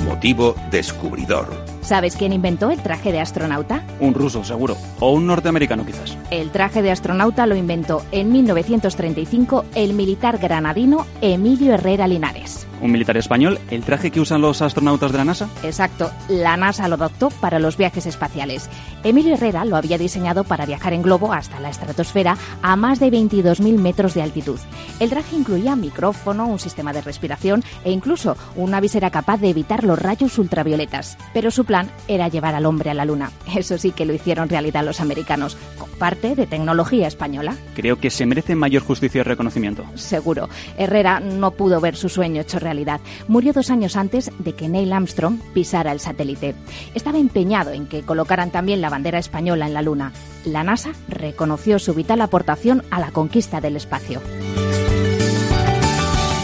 A: Motivo descubridor.
F: ¿Sabes quién inventó el traje de astronauta?
L: Un ruso, seguro. O un norteamericano, quizás.
F: El traje de astronauta lo inventó en 1935 el militar granadino Emilio Herrera Linares
L: un militar español, el traje que usan los astronautas de la NASA.
F: Exacto, la NASA lo adoptó para los viajes espaciales. Emilio Herrera lo había diseñado para viajar en globo hasta la estratosfera a más de 22.000 metros de altitud. El traje incluía micrófono, un sistema de respiración e incluso una visera capaz de evitar los rayos ultravioletas. Pero su plan era llevar al hombre a la Luna. Eso sí que lo hicieron realidad los americanos, parte de tecnología española.
L: Creo que se merece mayor justicia y reconocimiento.
F: Seguro. Herrera no pudo ver su sueño hecho realidad Murió dos años antes de que Neil Armstrong pisara el satélite. Estaba empeñado en que colocaran también la bandera española en la Luna. La NASA reconoció su vital aportación a la conquista del espacio.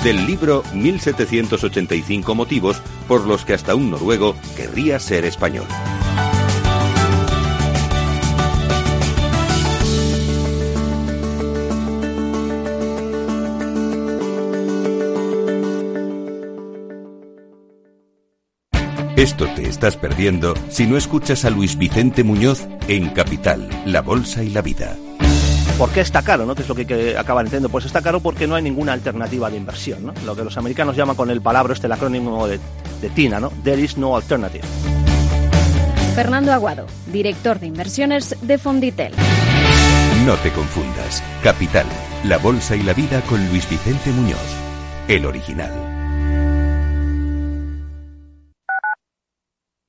A: Del libro 1785 motivos por los que hasta un noruego querría ser español. Esto te estás perdiendo si no escuchas a Luis Vicente Muñoz en Capital, La Bolsa y la Vida.
O: ¿Por qué está caro? ¿no? ¿Qué es lo que, acaban entendiendo? Pues está caro porque no hay ninguna alternativa de inversión. ¿no? Lo que los americanos llaman con el palabra, este el acrónimo de, de TINA, ¿no? There is no alternative.
K: Fernando Aguado, director de inversiones de Fonditel.
A: No te confundas. Capital, la bolsa y la vida con Luis Vicente Muñoz, el original.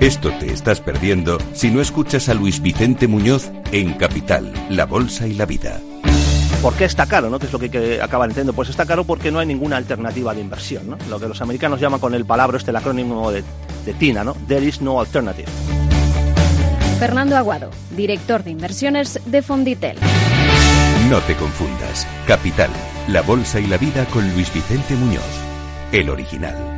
A: Esto te estás perdiendo si no escuchas a Luis Vicente Muñoz en Capital, La Bolsa y la Vida.
O: ¿Por qué está caro? ¿no? ¿Qué es lo que, acaban entendiendo? Pues está caro porque no hay ninguna alternativa de inversión. ¿no? Lo que los americanos llaman con el palabra, este el acrónimo de, de TINA, ¿no? There is no alternative.
K: Fernando Aguado, director de inversiones de Fonditel.
A: No te confundas. Capital, la bolsa y la vida con Luis Vicente Muñoz, el original.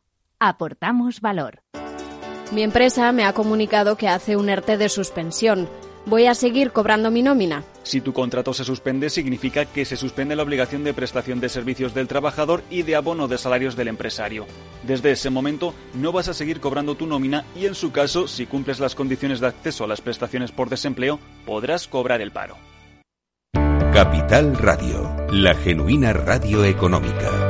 F: aportamos valor.
K: Mi empresa me ha comunicado que hace un ERTE de suspensión. ¿Voy a seguir cobrando mi nómina?
L: Si tu contrato se suspende, significa que se suspende la obligación de prestación de servicios del trabajador y de abono de salarios del empresario. Desde ese momento no vas a seguir cobrando tu nómina y en su caso, si cumples las condiciones de acceso a las prestaciones por desempleo, podrás cobrar el paro.
A: Capital Radio, la genuina radio económica.